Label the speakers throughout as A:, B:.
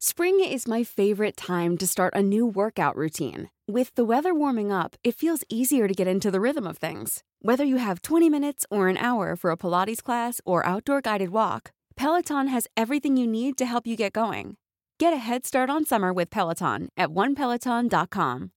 A: Spring is my favorite time to start a new workout routine. With the weather warming up, it feels easier to get into the rhythm of things. Whether you have 20 minutes or an hour for a Pilates class or outdoor guided walk, Peloton has everything you need to help you get going. Get a head start on summer with Peloton at onepeloton.com.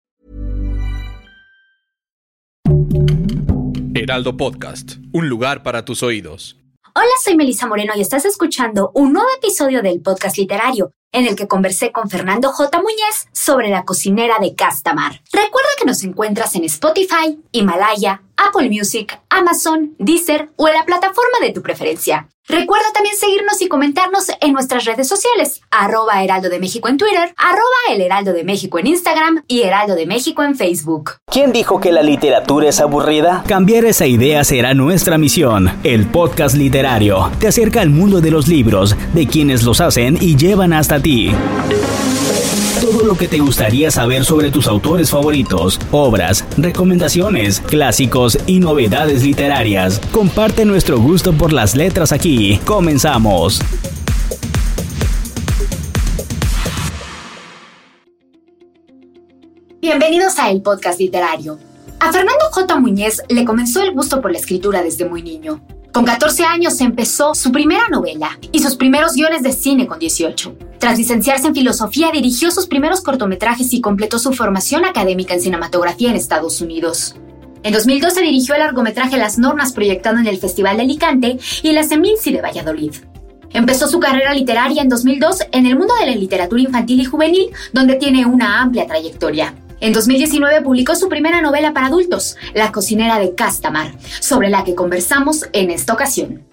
B: Heraldo Podcast, un lugar para tus oídos.
C: Hola, soy Melisa Moreno y estás escuchando un nuevo episodio del podcast literario en el que conversé con Fernando J. Muñez sobre la cocinera de Castamar. Recuerda que nos encuentras en Spotify, Himalaya, Apple Music, Amazon, Deezer o en la plataforma de tu preferencia. Recuerda también seguirnos y comentarnos en nuestras redes sociales, arroba Heraldo de México en Twitter, arroba El Heraldo de México en Instagram y Heraldo de México en Facebook.
D: ¿Quién dijo que la literatura es aburrida?
E: Cambiar esa idea será nuestra misión. El podcast literario te acerca al mundo de los libros, de quienes los hacen y llevan hasta ti. Todo lo que te gustaría saber sobre tus autores favoritos, obras, recomendaciones, clásicos y novedades literarias. Comparte nuestro gusto por las letras aquí. Comenzamos.
C: Bienvenidos a El Podcast Literario. A Fernando J. Muñez le comenzó el gusto por la escritura desde muy niño. Con 14 años empezó su primera novela y sus primeros guiones de cine con 18. Tras licenciarse en filosofía, dirigió sus primeros cortometrajes y completó su formación académica en cinematografía en Estados Unidos. En 2012 dirigió el largometraje Las Normas proyectado en el Festival de Alicante y la Seminci de Valladolid. Empezó su carrera literaria en 2002 en el mundo de la literatura infantil y juvenil, donde tiene una amplia trayectoria. En 2019 publicó su primera novela para adultos, La cocinera de Castamar, sobre la que conversamos en esta ocasión.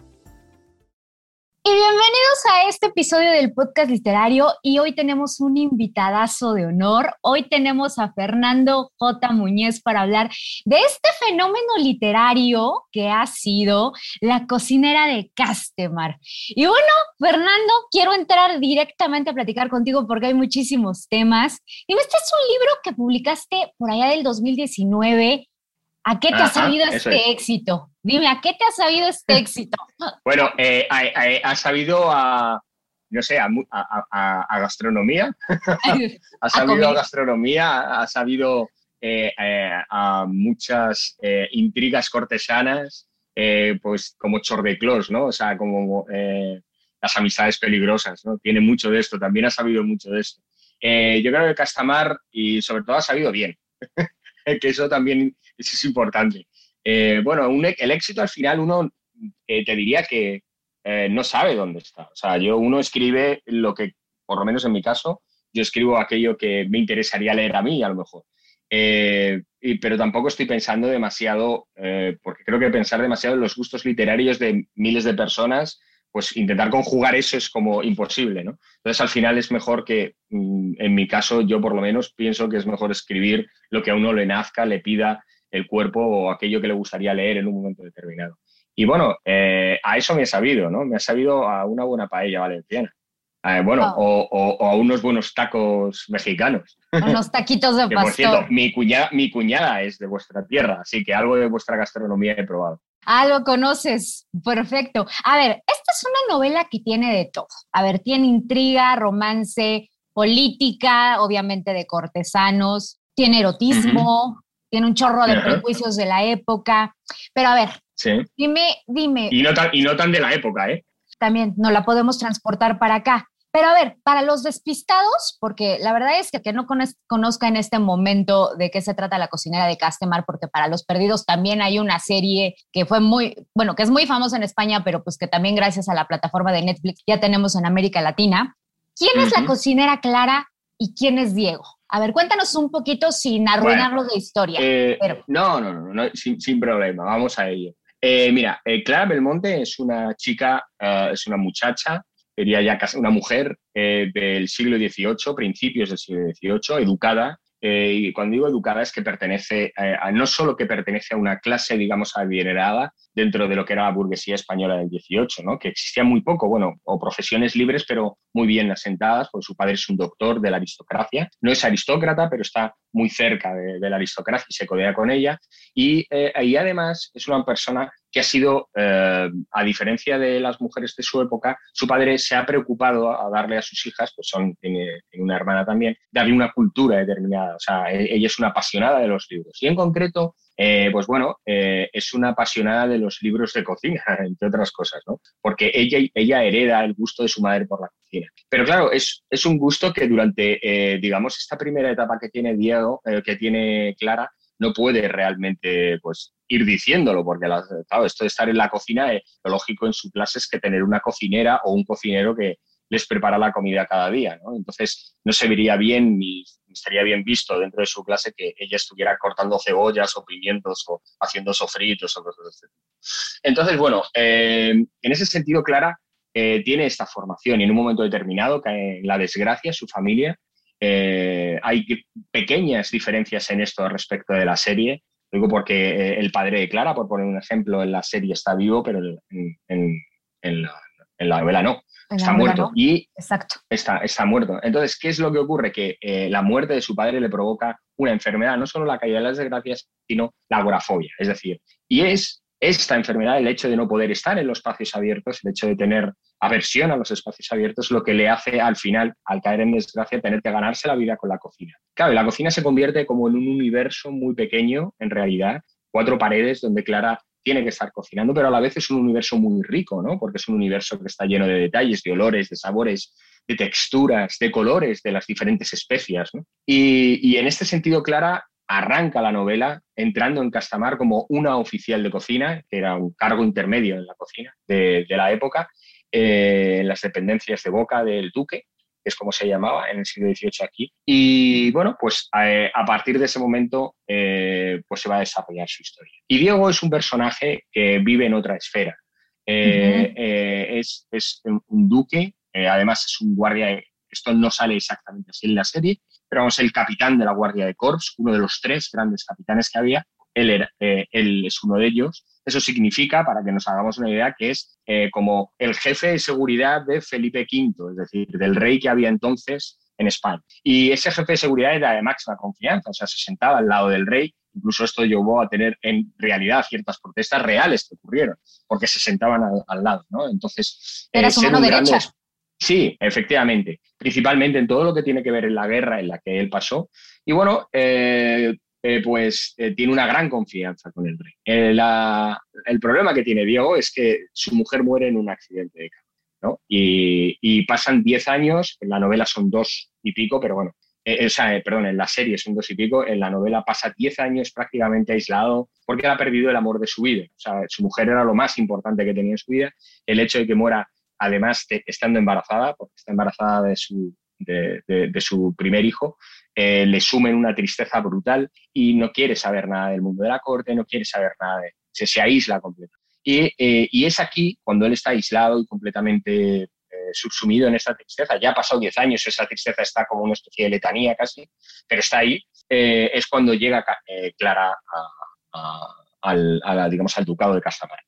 C: Y bienvenidos a este episodio del podcast literario y hoy tenemos un invitadazo de honor. Hoy tenemos a Fernando J. Muñez para hablar de este fenómeno literario que ha sido la cocinera de Castemar. Y bueno, Fernando, quiero entrar directamente a platicar contigo porque hay muchísimos temas. Dime, este es un libro que publicaste por allá del 2019 ¿A qué te ha sabido este éxito? Dime, ¿a qué te ha sabido este éxito?
F: bueno, eh, ha, sabido a, no sé, a, gastronomía. ha sabido a gastronomía, ha sabido eh, eh, a muchas intrigas cortesanas, pues como Chordeclos, ¿no? O sea, como las amistades peligrosas, ¿no? Tiene mucho de esto, también ha sabido mucho de esto. yo creo que Castamar, y sobre todo ha sabido bien, que eso también eso es importante. Eh, bueno, el éxito al final uno eh, te diría que eh, no sabe dónde está. O sea, yo uno escribe lo que, por lo menos en mi caso, yo escribo aquello que me interesaría leer a mí, a lo mejor. pero tampoco estoy pensando demasiado, porque creo que pensar demasiado en los gustos literarios de miles de personas, pues intentar conjugar eso es como imposible, ¿no? Entonces al final es mejor que, mm, en mi caso, yo por lo menos pienso que es mejor escribir lo que a uno le nazca, le pida el cuerpo o aquello que le gustaría leer en un momento determinado. Y bueno, eh, a eso me he sabido, ¿no? Me ha sabido a una buena paella valenciana. Eh, bueno, oh. o, a unos buenos tacos mexicanos.
C: Unos taquitos de pastor.
F: por cierto, mi cuñada, mi cuñada es de vuestra tierra, así que algo de vuestra gastronomía he probado.
C: Ah, lo conoces. Perfecto. A ver, esta es una novela que tiene de todo. A ver, tiene intriga, romance, política, obviamente de cortesanos, tiene erotismo, tiene un chorro de prejuicios de la época. Pero a ver, dime, dime.
F: Y no, tan, y no tan de la época, ¿eh?
C: También no la podemos transportar para acá. Pero a ver, para los despistados, porque la verdad es que que no conozca en este momento de qué se trata la cocinera de Castemar, porque para los perdidos también hay una serie que fue muy, bueno, que es muy famosa en España, pero pues que también gracias a la plataforma de Netflix ya tenemos en América Latina. ¿Quién es la cocinera Clara y quién es Diego? A ver, cuéntanos un poquito sin arruinarlo de historia.
F: Eh, no, no, no, no sin, problema, vamos a ello. Eh, mira, eh, Clara Belmonte es una chica, es una muchacha, sería ya casi una mujer del siglo XVIII, principios del siglo XVIII, educada, y cuando digo educada es que pertenece, a, no solo que pertenece a una clase, digamos, adinerada, dentro de lo que era la burguesía española del 18, ¿no? que existía muy poco, bueno, o profesiones libres, pero muy bien asentadas, porque su padre es un doctor de la aristocracia, no es aristócrata, pero está muy cerca de, la aristocracia y se codea con ella, y, eh, y además es una persona que ha sido, eh, a diferencia de las mujeres de su época, su padre se ha preocupado a darle a sus hijas, pues son, tiene, una hermana también, darle una cultura determinada. O sea, e, ella es una apasionada de los libros. Y en concreto, eh, pues bueno, eh, es una apasionada de los libros de cocina, entre otras cosas, ¿no? Porque ella, ella hereda el gusto de su madre por la cocina. Pero claro, es, es un gusto que durante, digamos, esta primera etapa que tiene Diego, que tiene Clara, no puede realmente pues, ir diciéndolo, porque esto de estar en la cocina, eh, lo lógico en su clase es que tener una cocinera o un cocinero que les prepara la comida cada día. Entonces, no se vería bien ni estaría bien visto dentro de su clase que ella estuviera cortando cebollas o pimientos o haciendo sofritos o cosas de este. Entonces, bueno, eh, en ese sentido, Clara eh, tiene esta formación y en un momento determinado cae en la desgracia su familia eh, hay pequeñas diferencias en esto respecto de la serie. Digo porque eh, el padre de Clara, por poner un ejemplo, en la serie está vivo, pero en, la, novela no. está muerto. Y
G: Exacto.
F: Está, está muerto. Entonces, ¿qué es lo que ocurre? Que eh, la muerte de su padre le provoca una enfermedad, no solo la caída de las desgracias, sino la agorafobia. Es decir, y es esta enfermedad, el hecho de no poder estar en los espacios abiertos, el hecho de tener aversión a los espacios abiertos, lo que le hace al final, al caer en desgracia, tener que ganarse la vida con la cocina. Claro, la cocina se convierte como en un universo muy pequeño, en realidad, cuatro paredes donde Clara tiene que estar cocinando, pero a la vez es un universo muy rico, ¿no? Porque es un universo que está lleno de detalles, de olores, de sabores, de texturas, de colores de las diferentes especias. Y, y en este sentido, Clara arranca la novela entrando en Castamar como una oficial de cocina, que era un cargo intermedio en la cocina de, la época, eh, en las dependencias de Boca del Duque, que es como se llamaba en el siglo XVIII aquí. Y bueno, pues eh, a, partir de ese momento eh, pues se va a desarrollar su historia. Y Diego es un personaje que vive en otra esfera. es, es, un duque, además es un guardia, esto no sale exactamente así en la serie, pero vamos, el capitán de la Guardia de Corps, uno de los tres grandes capitanes que había, él, era, eh, él es uno de ellos. Eso significa, para que nos hagamos una idea, que es eh, como el jefe de seguridad de Felipe V, es decir, del rey que había entonces en España. Y ese jefe de seguridad era de máxima confianza, o sea, se sentaba al lado del rey. Incluso esto llevó a tener en realidad ciertas protestas reales que ocurrieron, porque se sentaban al, lado, ¿no? Entonces,
G: era eh, su mano derecha.
F: Sí, efectivamente, principalmente en todo lo que tiene que ver en la guerra en la que él pasó. Y bueno, eh, eh, pues eh, tiene una gran confianza con el rey. el problema que tiene Diego es que su mujer muere en un accidente de carro. Y, pasan 10 años, en la novela son dos y pico, pero bueno, perdón, en la serie son dos y pico, en la novela pasa 10 años prácticamente aislado porque ha perdido el amor de su vida. O sea, su mujer era lo más importante que tenía en su vida. El hecho de que muera además de estando embarazada, porque está embarazada de su, de, su primer hijo, eh, le sumen una tristeza brutal y no quiere saber nada del mundo de la corte, no quiere saber nada. Se, se aísla completamente. Y, eh, y, es aquí, cuando él está aislado y completamente eh, subsumido en esta tristeza, ya ha pasado 10 años, esa tristeza está como una especie de letanía casi, pero está ahí, es cuando llega Clara al, digamos, al ducado de Castamar.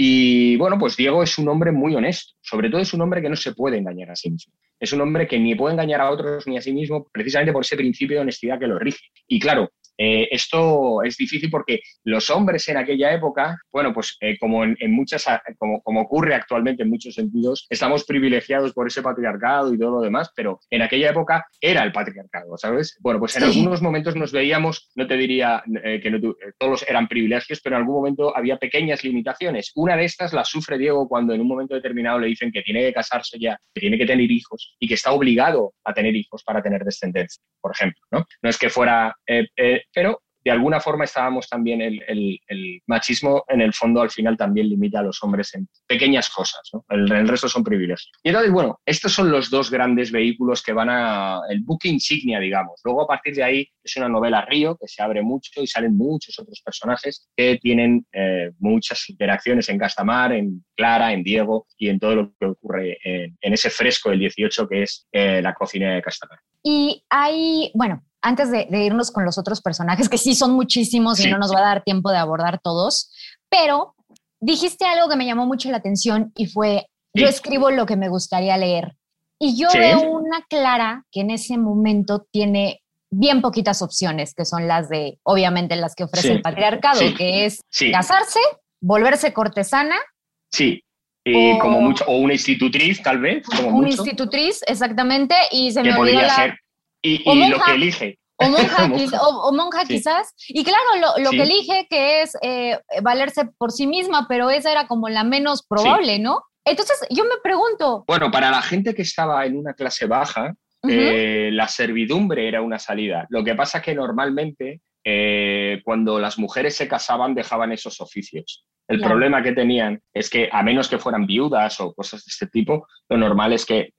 F: Y bueno, pues Diego es un hombre muy honesto, sobre todo es un hombre que no se puede engañar a sí mismo. Es un hombre que ni puede engañar a otros ni a sí mismo precisamente por ese principio de honestidad que lo rige. Y claro, eh, esto es difícil porque los hombres en aquella época, bueno, pues eh, como en, muchas, como, como, ocurre actualmente en muchos sentidos, estamos privilegiados por ese patriarcado y todo lo demás, pero en aquella época era el patriarcado, ¿sabes? Bueno, pues en algunos momentos nos veíamos, no te diría eh, que todos eran privilegios, pero en algún momento había pequeñas limitaciones. Una de estas la sufre Diego cuando en un momento determinado le dicen que tiene que casarse ya, que tiene que tener hijos y que está obligado a tener hijos para tener descendencia, por ejemplo, ¿no? No es que fuera pero de alguna forma estábamos también, el, machismo en el fondo al final también limita a los hombres en pequeñas cosas, el, resto son privilegios. Y entonces, bueno, estos son los dos grandes vehículos que van a, el buque insignia, digamos. Luego a partir de ahí es una novela río que se abre mucho y salen muchos otros personajes que tienen eh, muchas interacciones en Castamar, en Clara, en Diego y en todo lo que ocurre en, ese fresco del 18 que es eh, la cocina de Castamar.
G: Y hay, bueno, antes de, irnos con los otros personajes, que sí son muchísimos y no nos va a dar tiempo de abordar todos, pero dijiste algo que me llamó mucho la atención y fue, yo escribo lo que me gustaría leer. Y yo veo una Clara que en ese momento tiene bien poquitas opciones, que son las de, obviamente, las que ofrece el patriarcado, que es casarse volverse cortesana.
F: Sí, o, como mucho, o una institutriz, tal vez. Como
G: una institutriz, exactamente, y se me
F: podría ser. Y, lo que elige.
G: O monja, quizás. Y claro, lo, que elige que es eh, valerse por sí misma, pero esa era como la menos probable, ¿no? Entonces yo me pregunto.
F: Bueno, para la gente que estaba en una clase baja, eh, la servidumbre era una salida. Lo que pasa es que normalmente eh, cuando las mujeres se casaban dejaban esos oficios. El problema que tenían es que a menos que fueran viudas o cosas de este tipo, lo normal es que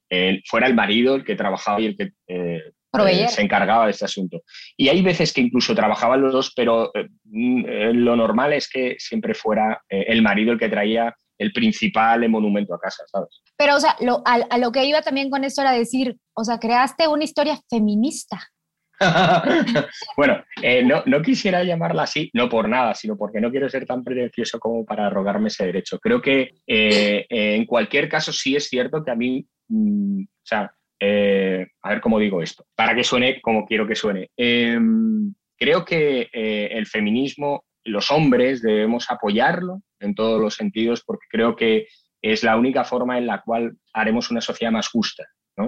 F: fuera el marido el que trabajaba y el que eh, se encargaba de este asunto. Y hay veces que incluso trabajaban los dos, pero eh, mm, eh, lo normal es que siempre fuera el marido el que traía el principal monumento a casa, ¿sabes?
G: Pero, o sea, a, lo que iba también con esto era decir, o sea, creaste una historia feminista.
F: bueno, no, no, quisiera llamarla así, no por nada, sino porque no quiero ser tan pretencioso como para arrogarme ese derecho. Creo que en cualquier caso sí es cierto que a mí, mm, o sea, eh, a ver cómo digo esto, para que suene como quiero que suene. Em, creo que eh, el feminismo, los hombres debemos apoyarlo en todos los sentidos porque creo que es la única forma en la cual haremos una sociedad más justa.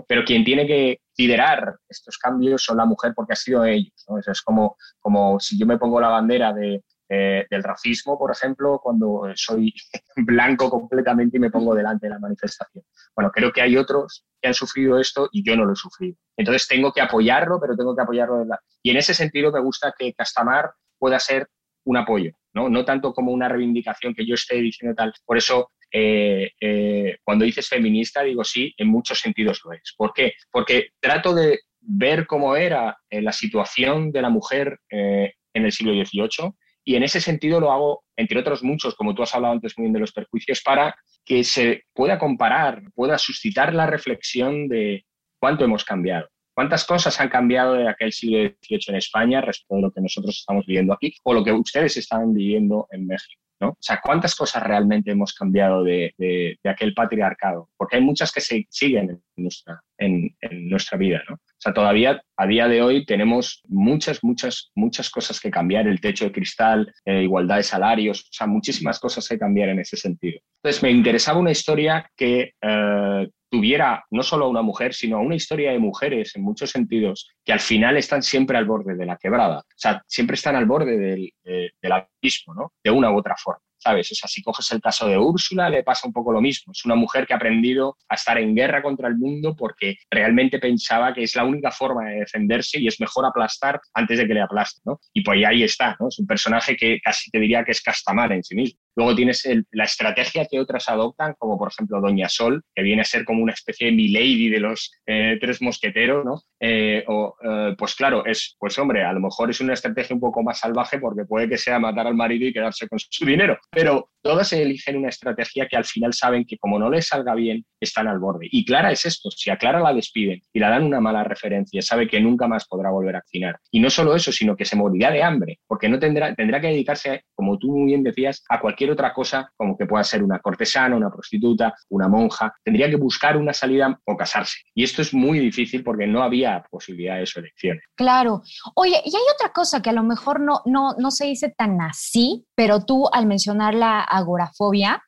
F: Pero quien tiene que liderar estos cambios son la mujer porque ha sido ellos. es como, como si yo me pongo la bandera de, eh, del racismo, por ejemplo, cuando soy blanco completamente y me pongo delante de la manifestación. Bueno, creo que hay otros que han sufrido esto y yo no lo he sufrido. Entonces tengo que apoyarlo, pero tengo que apoyarlo. Y en ese sentido me gusta que Castamar pueda ser un apoyo, ¿no? no tanto como una reivindicación que yo esté diciendo tal. Por eso eh, eh, cuando dices feminista, digo sí, en muchos sentidos lo es. ¿Por qué? Porque trato de ver cómo era la situación de la mujer en el siglo XVIII y en ese sentido lo hago, entre otros muchos, como tú has hablado antes muy bien de los perjuicios, para que se pueda comparar, pueda suscitar la reflexión de cuánto hemos cambiado. ¿Cuántas cosas han cambiado de aquel siglo XVIII en España respecto a lo que nosotros estamos viviendo aquí o lo que ustedes están viviendo en México? O sea, ¿cuántas cosas realmente hemos cambiado de, de, aquel patriarcado? Porque hay muchas que se siguen en nuestra, en nuestra vida, ¿no? O sea, todavía a día de hoy tenemos muchas, muchas, muchas cosas que cambiar, el techo de cristal, eh, igualdad de salarios, o sea, muchísimas cosas que cambiar en ese sentido. Entonces, me interesaba una historia que eh, tuviera no solo a una mujer, sino a una historia de mujeres en muchos sentidos, que al final están siempre al borde de la quebrada, o sea, siempre están al borde del, del abismo, ¿no? De una u otra forma. ¿sabes? O sea, si coges el caso de Úrsula, le pasa un poco lo mismo. Es una mujer que ha aprendido a estar en guerra contra el mundo porque realmente pensaba que es la única forma de defenderse y es mejor aplastar antes de que le aplaste, ¿no? Y pues ahí está, ¿no? Es un personaje que casi te diría que es Castamar en sí mismo. Luego tienes la estrategia que otras adoptan, como por ejemplo Doña Sol, que viene a ser como una especie de milady de los eh, tres mosqueteros, ¿no? Eh, o, eh, pues claro, es, pues hombre, a lo mejor es una estrategia un poco más salvaje porque puede que sea matar al marido y quedarse con su dinero, pero todas eligen una estrategia que al final saben que como no les salga bien, están al borde. Y Clara es esto, si a Clara la despiden y la dan una mala referencia, sabe que nunca más podrá volver a accionar. Y no solo eso, sino que se morirá de hambre, porque no tendrá, tendrá que dedicarse, como tú muy bien decías, a cualquier otra cosa, como que pueda ser una cortesana, una prostituta, una monja. Tendría que buscar una salida o casarse. Y esto es muy difícil porque no había posibilidad de su elección.
G: Claro. Oye, y hay otra cosa que a lo mejor no, no, no se dice tan así, pero tú al mencionar la agorafobia,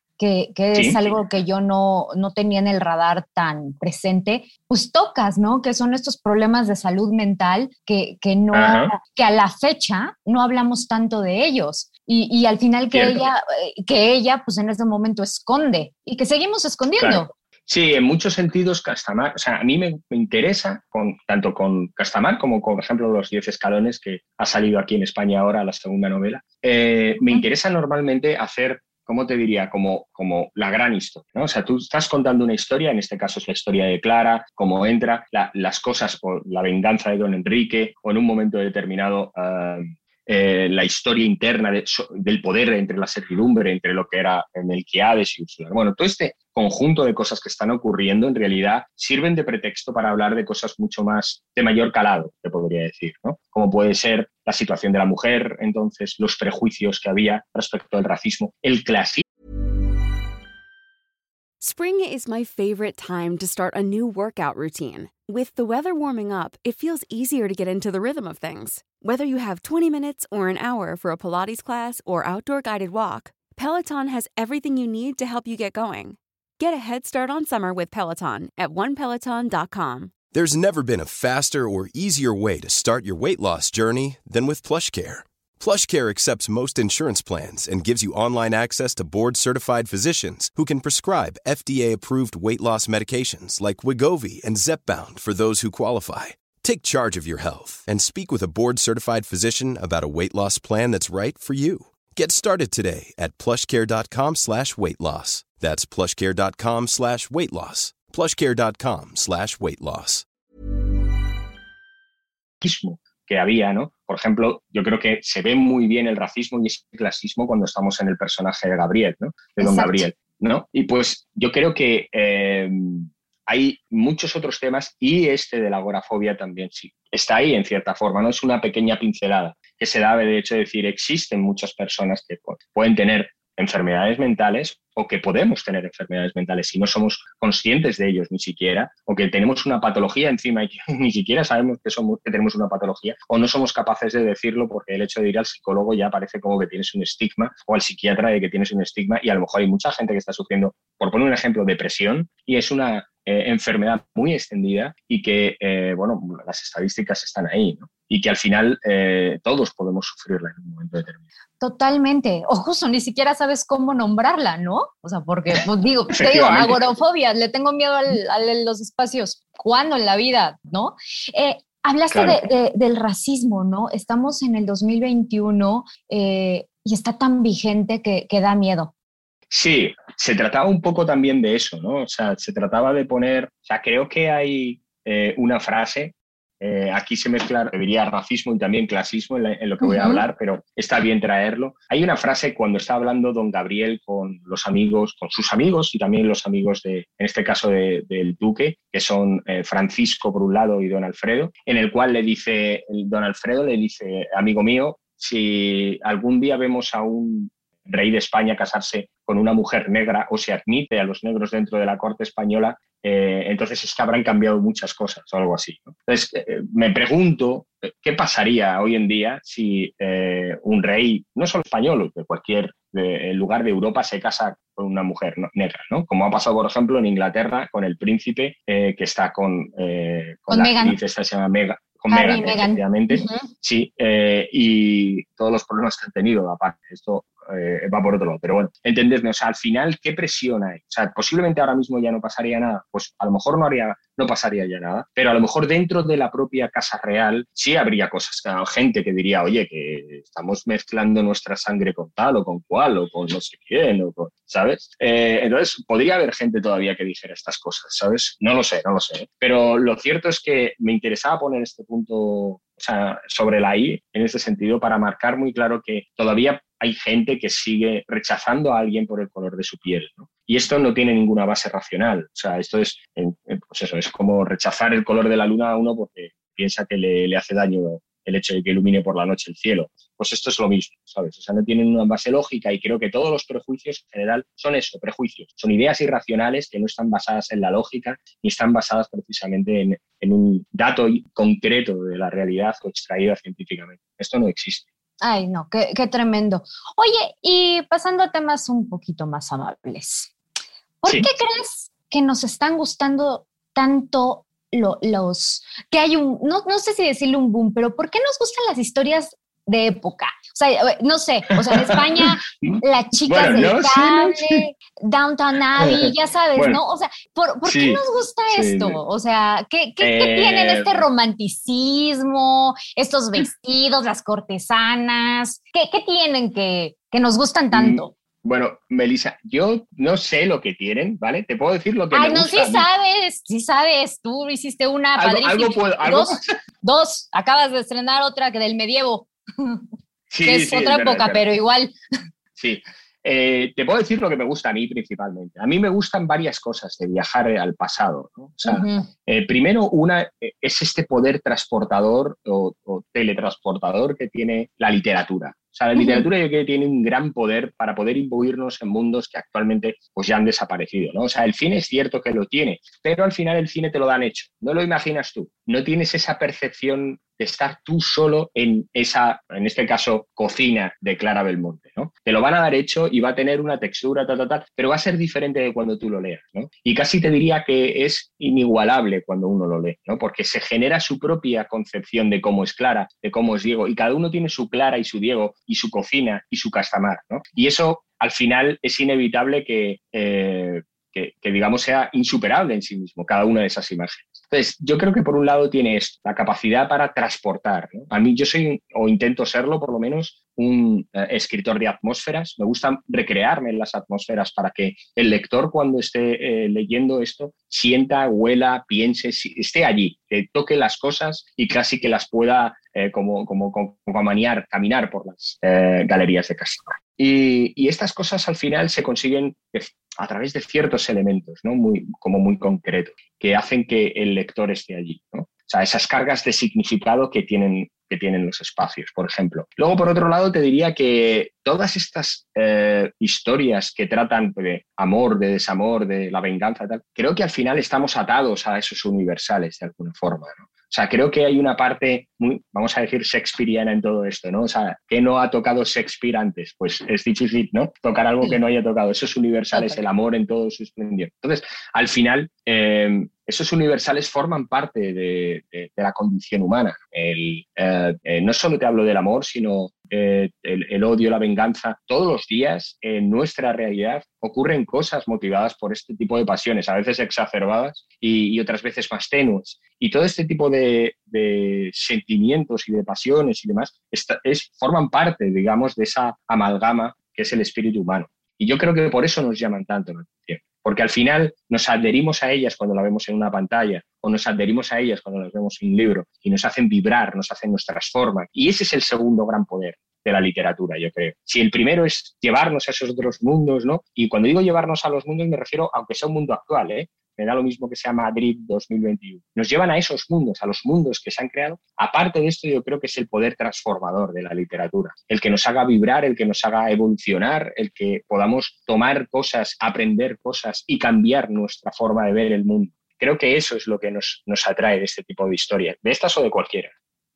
G: que, es algo que yo no, no, tenía en el radar tan presente, pues tocas, ¿no? Que son estos problemas de salud mental que, que no, que a la fecha no hablamos tanto de ellos. Y, y al final que ella, eh, que ella, pues en ese momento esconde y que seguimos escondiendo.
F: Sí, en muchos sentidos Castamar, o sea, a mí me, interesa con, tanto con Castamar como con, por ejemplo, Los Diez Escalones, que ha salido aquí en España ahora la segunda novela, eh, me interesa normalmente hacer ¿cómo te diría? Como, como la gran historia, ¿no? O sea, tú estás contando una historia, en este caso es la historia de Clara, cómo entra, las cosas, o la venganza de don Enrique, o en un momento determinado ah, eh, la historia interna del poder entre la servidumbre, entre lo que era Melquiades y Úrsula. Bueno, todo este conjunto de cosas que están ocurriendo en realidad sirven de pretexto para hablar de cosas mucho más de mayor calado, te podría decir, ¿no? Como puede ser la situación de la mujer, entonces los prejuicios que había respecto al racismo, el clasismo.
A: Spring is my favorite time to start a new workout routine. With the weather warming up, it feels easier to get into the rhythm of things. Whether you have 20 minutes or an hour for a Pilates class or outdoor guided walk, Peloton has everything you need to help you get going. Get a head start on summer with Peloton at onepeloton.com.
H: There's never been a faster or easier way to start your weight loss journey than with PlushCare. PlushCare accepts most insurance plans and gives you online access to board-certified physicians who can prescribe FDA-approved weight loss medications like Wigovi and Zepbound for those who qualify. Take charge of your health and speak with a board-certified physician about a weight loss plan that's right for you. Get started today at plushcare.com slash weight loss. That's plushcare.com slash weight loss. plushcare.com slash weight loss.
F: Que había, ¿no? Por ejemplo, yo creo que se ve muy bien el racismo y ese clasismo cuando estamos en el personaje de Gabriel, ¿no? De Don Gabriel, ¿no? Y pues yo creo que eh, hay muchos otros temas y este de la agorafobia también sí. Está ahí en cierta forma, ¿no? Es una pequeña pincelada que se da de hecho decir existen muchas personas que pueden tener enfermedades mentales o que podemos tener enfermedades mentales y no somos conscientes de ellos ni siquiera, o que tenemos una patología encima y que ni siquiera sabemos que, somos, que tenemos una patología, o no somos capaces de decirlo porque el hecho de ir al psicólogo ya parece como que tienes un estigma, o al psiquiatra de que tienes un estigma, y a lo mejor hay mucha gente que está sufriendo, por poner un ejemplo, depresión, y es una eh, enfermedad muy extendida y que, eh, bueno, las estadísticas están ahí, ¿no? Y que al final eh, todos podemos sufrirla en un momento determinado.
G: Totalmente. O justo, ni siquiera sabes cómo nombrarla, ¿no? O sea, porque, pues, digo, te digo, agorofobia, le tengo miedo a los espacios. ¿Cuándo en la vida, no? hablaste del racismo, ¿no? Estamos en el 2021 y está tan vigente que, que da miedo.
F: Sí, se trataba un poco también de eso, ¿no? O sea, se trataba de poner, o sea, creo que hay eh, una frase, eh, aquí se mezcla, diría racismo y también clasismo en, lo que voy a hablar, pero está bien traerlo. Hay una frase cuando está hablando don Gabriel con los amigos, con sus amigos y también los amigos de, en este caso del duque, que son eh, Francisco por un lado y don Alfredo, en el cual le dice, don Alfredo le dice, amigo mío, si algún día vemos a un rey de España casarse con una mujer negra o se admite a los negros dentro de la corte española, eh, entonces es que habrán cambiado muchas cosas o algo así. Entonces, eh, me pregunto eh, qué pasaría hoy en día si un rey, no solo español, de cualquier lugar de Europa se casa con una mujer negra, ¿no? Como ha pasado, por ejemplo, en Inglaterra con el príncipe que está con,
G: con, la actriz,
F: esta se llama Meghan, con Meghan, efectivamente. Sí, y todos los problemas que han tenido, aparte, esto eh, va por otro lado. Pero bueno, entendedme, o sea, al final, ¿qué presión hay? O sea, posiblemente ahora mismo ya no pasaría nada, pues a lo mejor no, haría, no pasaría ya nada, pero a lo mejor dentro de la propia Casa Real sí habría cosas, gente que diría, oye, que estamos mezclando nuestra sangre con tal o con cual o con no sé quién, ¿sabes? Eh, entonces, podría haber gente todavía que dijera estas cosas, ¿sabes? No lo sé, no lo sé. Pero lo cierto es que me interesaba poner este punto o sea, sobre la I en ese sentido para marcar muy claro que todavía hay gente que sigue rechazando a alguien por el color de su piel. Y esto no tiene ninguna base racional. O sea, esto es, pues eso, es como rechazar el color de la luna a uno porque piensa que le, hace daño el hecho de que ilumine por la noche el cielo. Pues esto es lo mismo, ¿sabes? O sea, no tienen una base lógica y creo que todos los prejuicios en general son eso, prejuicios. Son ideas irracionales que no están basadas en la lógica ni están basadas precisamente en, en un dato concreto de la realidad o extraída científicamente. Esto no existe.
G: Ay, no, qué, tremendo. Oye, y pasando a temas un poquito más amables, ¿por qué crees que nos están gustando tanto los, que hay un, no, no sé si decirle un boom, pero ¿por qué nos gustan las historias de época. O sea, eh, no sé, o sea, en España, la chica del cable, Downtown Abbey, ya sabes, ¿no? O sea, ¿por, qué nos gusta esto? O sea, ¿qué, qué, tienen este eh, romanticismo, estos vestidos, las cortesanas? ¿Qué, tienen que, que nos gustan tanto?
F: Bueno, Melissa, yo no sé lo que tienen, ¿vale? Te puedo decir lo que
G: Ay, no, sí sabes, sí sabes. Tú hiciste una
F: ¿Algo, puedo,
G: Dos, dos, acabas de estrenar otra que del medievo. Sí, es otra época, pero igual.
F: Sí. Eh, te puedo decir lo que me gusta a mí principalmente. A mí me gustan varias cosas de viajar al pasado. O sea, eh, primero, una eh, es este poder transportador o, teletransportador que tiene la literatura. O sea, la literatura yo creo que tiene un gran poder para poder imbuirnos en mundos que actualmente pues, ya han desaparecido. ¿no? O sea, el cine es cierto que lo tiene, pero al final el cine te lo dan hecho. No lo imaginas tú. No tienes esa percepción de estar tú solo en esa, en este caso, cocina de Clara Belmonte. ¿no? te lo van a dar hecho y va a tener una textura, tal, tal, tal, pero va a ser diferente de cuando tú lo leas, ¿no? Y casi te diría que es inigualable cuando uno lo lee, ¿no? Porque se genera su propia concepción de cómo es Clara, de cómo es Diego, y cada uno tiene su Clara y su Diego, y su cocina y su castamar, ¿no? Y eso al final es inevitable que, eh, que, digamos, sea insuperable en sí mismo, cada una de esas imágenes. Entonces, yo creo que por un lado tiene la capacidad para transportar. A mí yo soy, o intento serlo por lo menos, un eh, escritor de atmósferas. Me gusta recrearme en las atmósferas para que el lector cuando esté eh, leyendo esto sienta, huela, piense, esté allí, que toque las cosas y casi que las pueda eh, como, como, como, caminar por las galerías de casa. Y, y, estas cosas al final se consiguen a través de ciertos elementos, ¿no? Muy, como muy concretos, que hacen que el lector esté allí. ¿no? O sea, esas cargas de significado que tienen, que tienen los espacios, por ejemplo. Luego, por otro lado, te diría que todas estas eh, historias que tratan de amor, de desamor, de la venganza, tal, creo que al final estamos atados a esos universales de alguna forma. ¿no? O sea, creo que hay una parte muy, vamos a decir, shakespeariana en todo esto, ¿no? O sea, ¿qué no ha tocado Shakespeare antes? Pues es difícil, ¿no? Tocar algo que no haya tocado. Esos universales, el amor en todo su esplendor. Entonces, al final, eh, esos universales forman parte de, la condición humana. El, eh, eh, no solo te hablo del amor, sino el, el, odio, la venganza. Todos los días en nuestra realidad ocurren cosas motivadas por este tipo de pasiones, a veces exacerbadas y, otras veces más tenues. Y todo este tipo de, sentimientos y de pasiones y demás es, forman parte, digamos, de esa amalgama que es el espíritu humano. Y yo creo que por eso nos llaman tanto la atención porque al final nos adherimos a ellas cuando la vemos en una pantalla o nos adherimos a ellas cuando las vemos en un libro y nos hacen vibrar, nos hacen, nos transforman. Y ese es el segundo gran poder de la literatura, yo creo. Si el primero es llevarnos a esos otros mundos, ¿no? Y cuando digo llevarnos a los mundos me refiero, aunque sea un mundo actual, ¿eh? Me da lo mismo que sea Madrid 2021. Nos llevan a esos mundos, a los mundos que se han creado. Aparte de esto, yo creo que es el poder transformador de la literatura, el que nos haga vibrar, el que nos haga evolucionar, el que podamos tomar cosas, aprender cosas y cambiar nuestra forma de ver el mundo. Creo que eso es lo que nos, nos atrae de este tipo de historias, de estas o de cualquiera.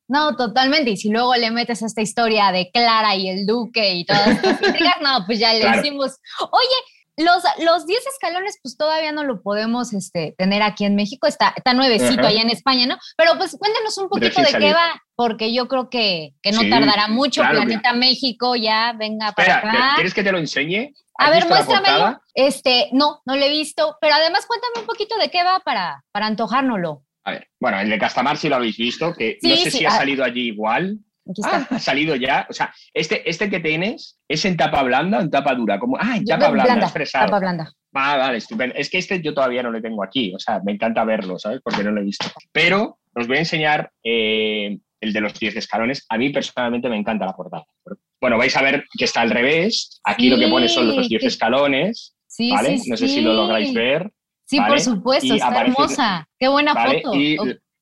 G: No, totalmente. Y si luego le metes esta historia de Clara y el Duque y todas estas intrigas, no, pues ya le decimos, oye, los, los 10 escalones, pues todavía no lo podemos este, tener aquí en México, está, está nuevecito allá en España, ¿no? Pero pues cuéntanos un poquito de qué va, porque yo creo que, que no tardará mucho. Planeta México ya, venga para acá.
F: ¿Quieres que te lo enseñe?
G: A ver, muéstramelo. Este, no, no lo he visto, pero además cuéntame un poquito de qué va para, para antojárnoslo.
F: A ver, bueno, el de Castamar sí lo habéis visto, que no sé si ha salido allí igual. Ah, ha salido ya. O sea, este, este que tienes es en tapa blanda o en tapa dura. Como, ah, en tapa blanda, expresado.
G: Tapa blanda.
F: Ah, vale, estupendo. Es que este yo todavía no lo tengo aquí. O sea, me encanta verlo, ¿sabes? Porque no lo he visto. Pero os voy a enseñar eh, el de los 10 escalones. A mí personalmente me encanta la portada. Bueno, vais a ver que está al revés. Aquí lo que pone son los 10 escalones. Sí, ¿vale? no sé si lo lográis ver.
G: Sí, por supuesto, está hermosa. Qué buena foto.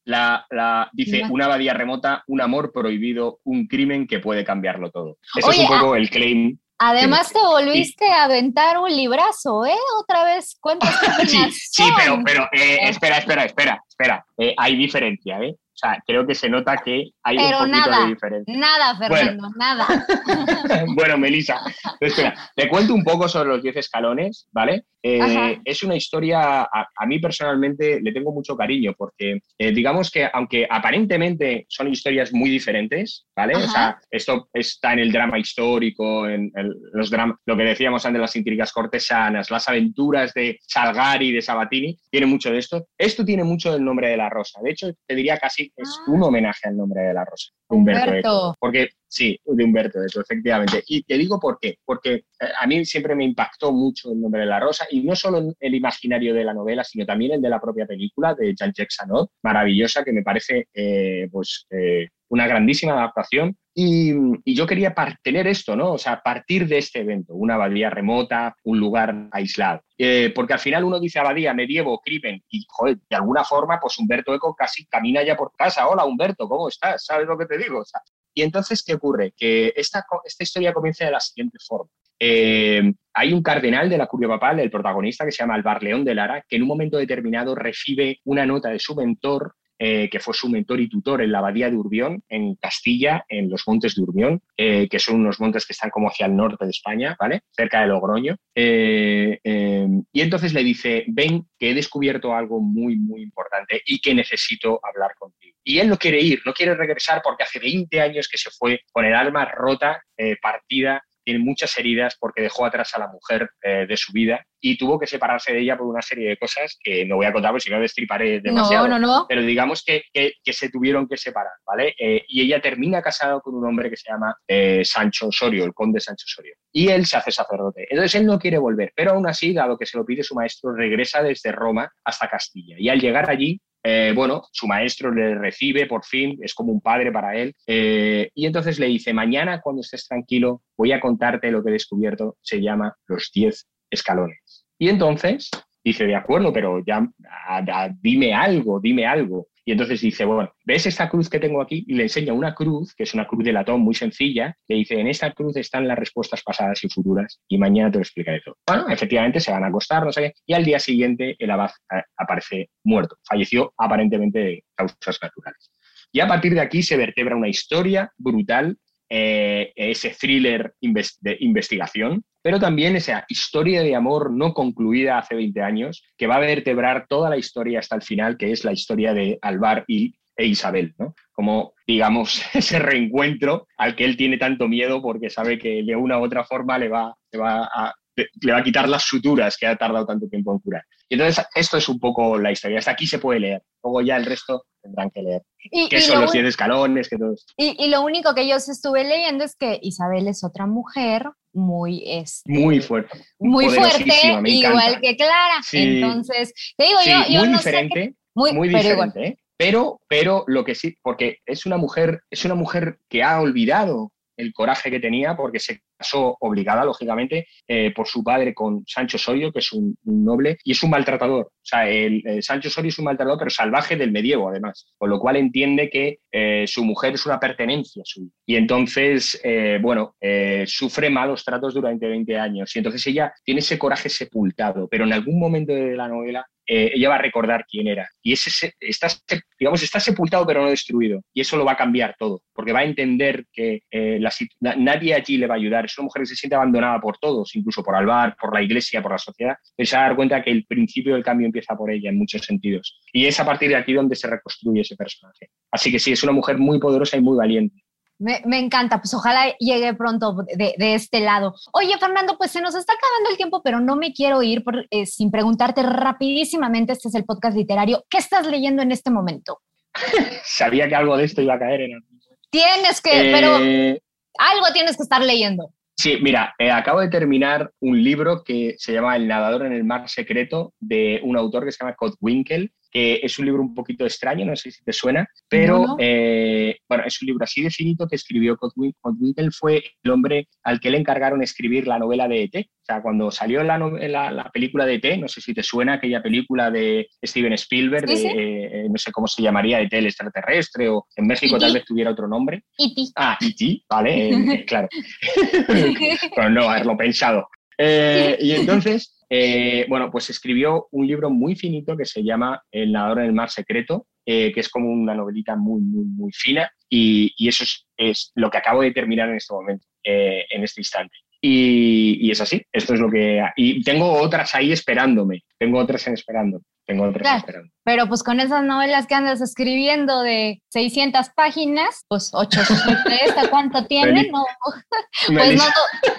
F: La, dice una abadía remota, un amor prohibido, un crimen que puede cambiarlo todo. Eso es un poco el claim.
G: Además te volviste a aventar un librazo, ¿eh? Otra vez, ¿cuántas
F: sí, sí, pero, pero eh, espera, espera, espera, espera. Eh, hay diferencia, ¿eh? O sea, creo que se nota que hay un poquito de diferencia.
G: Nada, Fernando, nada.
F: bueno, Melissa, espera, te cuento un poco sobre los 10 escalones, ¿vale? Eh, es una historia, a, mí personalmente le tengo mucho cariño porque eh, digamos que aunque aparentemente son historias muy diferentes, ¿vale? O sea, esto está en el drama histórico, en los lo que decíamos antes, las intrigas cortesanas, las aventuras de Salgari, de Sabatini, tiene mucho de esto. Esto tiene mucho del nombre de la rosa. De hecho, te diría casi es ah. un homenaje al nombre de la rosa. Humberto, Porque sí, de Humberto Eco, efectivamente. Y te digo por qué. Porque eh, a mí siempre me impactó mucho el nombre de la rosa y no solo el imaginario de la novela, sino también el de la propia película de Jean-Jacques Sanot, maravillosa, que me parece eh, pues, eh, una grandísima adaptación. Y, yo quería tener esto, ¿no? O sea, partir de este evento, una abadía remota, un lugar aislado. porque al final uno dice abadía, medievo, crimen, y joder, de alguna forma, pues Humberto Eco casi camina ya por casa. Hola Humberto, ¿cómo estás? ¿Sabes lo que te digo? y entonces, ¿qué ocurre? Que esta, esta historia comienza de la siguiente forma. Eh, hay un cardenal de la curia papal, el protagonista, que se llama Alvar León de Lara, que en un momento determinado recibe una nota de su mentor eh, que fue su mentor y tutor en la abadía de Urbión, en Castilla, en los montes de Urbión, eh, que son unos montes que están como hacia el norte de España, ¿vale? Cerca de Logroño. y entonces le dice, ven, que he descubierto algo muy, muy importante y que necesito hablar contigo. Y él no quiere ir, no quiere regresar porque hace 20 años que se fue con el alma rota, partida, tiene muchas heridas porque dejó atrás a la mujer eh, de su vida y tuvo que separarse de ella por una serie de cosas que no voy a contar porque si no destriparé demasiado.
G: No, no, no.
F: Pero digamos que, que, se tuvieron que separar, ¿vale? Eh, y ella termina casada con un hombre que se llama eh, Sancho Osorio, el conde Sancho Osorio. Y él se hace sacerdote. Entonces él no quiere volver, pero aún así, dado que se lo pide su maestro, regresa desde Roma hasta Castilla. Y al llegar allí, eh, bueno, su maestro le recibe por fin, es como un padre para él, eh, y entonces le dice, mañana cuando estés tranquilo voy a contarte lo que he descubierto, se llama los 10 escalones. Y entonces dice, de acuerdo, pero ya dime algo, dime algo. Y entonces dice, bueno, ¿ves esta cruz que tengo aquí? Y le enseña una cruz, que es una cruz de latón muy sencilla. Le dice, en esta cruz están las respuestas pasadas y futuras y mañana te lo explicaré todo. Bueno, efectivamente se van a acostar, no sé qué. Y al día siguiente el abad eh, aparece muerto. Falleció aparentemente de causas naturales. Y a partir de aquí se vertebra una historia brutal eh, ese thriller de investigación, pero también esa historia de amor no concluida hace 20 años, que va a vertebrar toda la historia hasta el final, que es la historia de Alvar y, e Isabel, ¿no? Como, digamos, ese reencuentro al que él tiene tanto miedo porque sabe que de una u otra forma le va, le va a le va a quitar las suturas que ha tardado tanto tiempo en curar. Y entonces esto es un poco la historia. Hasta aquí se puede leer. Luego ya el resto tendrán que leer. Y, ¿Qué son los 10 escalones? Que todo
G: y, lo único que yo estuve leyendo es que Isabel es otra mujer muy... Este,
F: muy fuerte.
G: Muy fuerte, igual que Clara. Entonces, te digo, yo,
F: muy diferente, muy, muy diferente. ¿eh? Pero, pero lo que sí, porque es una mujer, es una mujer que ha olvidado el coraje que tenía porque se casó obligada, lógicamente, eh, por su padre con Sancho Osorio, que es un, noble, y es un maltratador. O sea, el, Sancho Osorio es un maltratador, pero salvaje del medievo, además, con lo cual entiende que eh, su mujer es una pertenencia suya. Y entonces, eh, bueno, sufre malos tratos durante 20 años. Y entonces ella tiene ese coraje sepultado, pero en algún momento de la novela ella va a recordar quién era. Y ese, está, digamos, está sepultado pero no destruido. Y eso lo va a cambiar todo, porque va a entender que nadie allí le va a ayudar es una mujer que se siente abandonada por todos, incluso por Alvar, por la iglesia, por la sociedad, pero se va a dar cuenta que el principio del cambio empieza por ella en muchos sentidos. Y es a partir de aquí donde se reconstruye ese personaje. Así que sí, es una mujer muy poderosa y muy valiente.
G: Me, encanta, pues ojalá llegue pronto de, este lado. Oye, Fernando, pues se nos está acabando el tiempo, pero no me quiero ir eh, sin preguntarte rapidísimamente, este es el podcast literario, ¿qué estás leyendo en este momento?
F: Sabía que algo de esto iba a caer en el...
G: Tienes que, pero eh, algo tienes que estar leyendo.
F: Sí, mira, eh, acabo de terminar un libro que se llama El nadador en el mar secreto de un autor que se llama Winkel que es un libro un poquito extraño, no sé si te suena, pero eh, bueno, es un libro así de finito que escribió Winkel, fue el hombre al que le encargaron escribir la novela de ET. O sea, cuando salió la, la, película de ET, no sé si te suena aquella película de Steven Spielberg, eh, no sé cómo se llamaría ET el extraterrestre, o en México tal vez tuviera otro nombre.
G: E.T.
F: Ah, E.T., vale, eh, claro. pero no haberlo pensado. y entonces eh, bueno, pues escribió un libro muy finito que se llama El nadador en el mar secreto, eh, que es como una novelita muy, muy, muy fina y, eso es, lo que acabo de terminar en este momento, eh, en este instante. Y, es así, esto es lo que... Y tengo otras ahí esperándome, tengo otras en esperándome. Tengo otras esperando.
G: Pero pues con esas novelas que andas escribiendo de 600 páginas, pues 800, ¿cuánto tiene? No, pues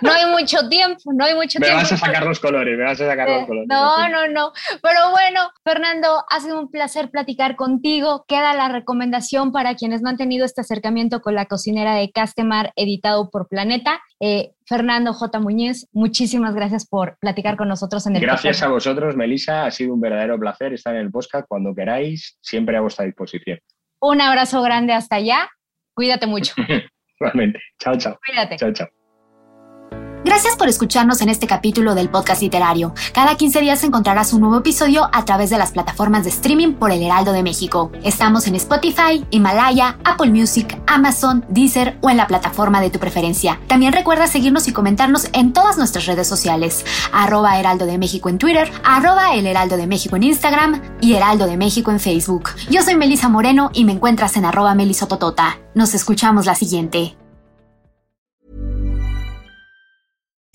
G: no, hay mucho tiempo, no hay mucho
F: me
G: tiempo.
F: Me vas a sacar los colores, me vas a sacar los colores.
G: No, no, no. Pero bueno, Fernando, ha sido un placer platicar contigo. Queda la recomendación para quienes no han tenido este acercamiento con la cocinera de Castemar, editado por Planeta. Eh, Fernando J. Muñiz, muchísimas gracias por platicar con nosotros en el
F: Gracias a vosotros, Melissa. Ha sido un verdadero placer estar en el podcast cuando queráis, siempre a vuestra disposición.
G: Un abrazo grande hasta allá. Cuídate mucho.
F: Igualmente. Chao, chao.
G: Cuídate.
F: Chao, chao.
C: Gracias por escucharnos en este capítulo del podcast literario. Cada 15 días encontrarás un nuevo episodio a través de las plataformas de streaming por El Heraldo de México. Estamos en Spotify, Himalaya, Apple Music, Amazon, Deezer o en la plataforma de tu preferencia. También recuerda seguirnos y comentarnos en todas nuestras redes sociales. Arroba Heraldo de México en Twitter, arroba El Heraldo de México en Instagram y Heraldo de México en Facebook. Yo soy Melisa Moreno y me encuentras en arroba melisototota. Nos escuchamos la siguiente.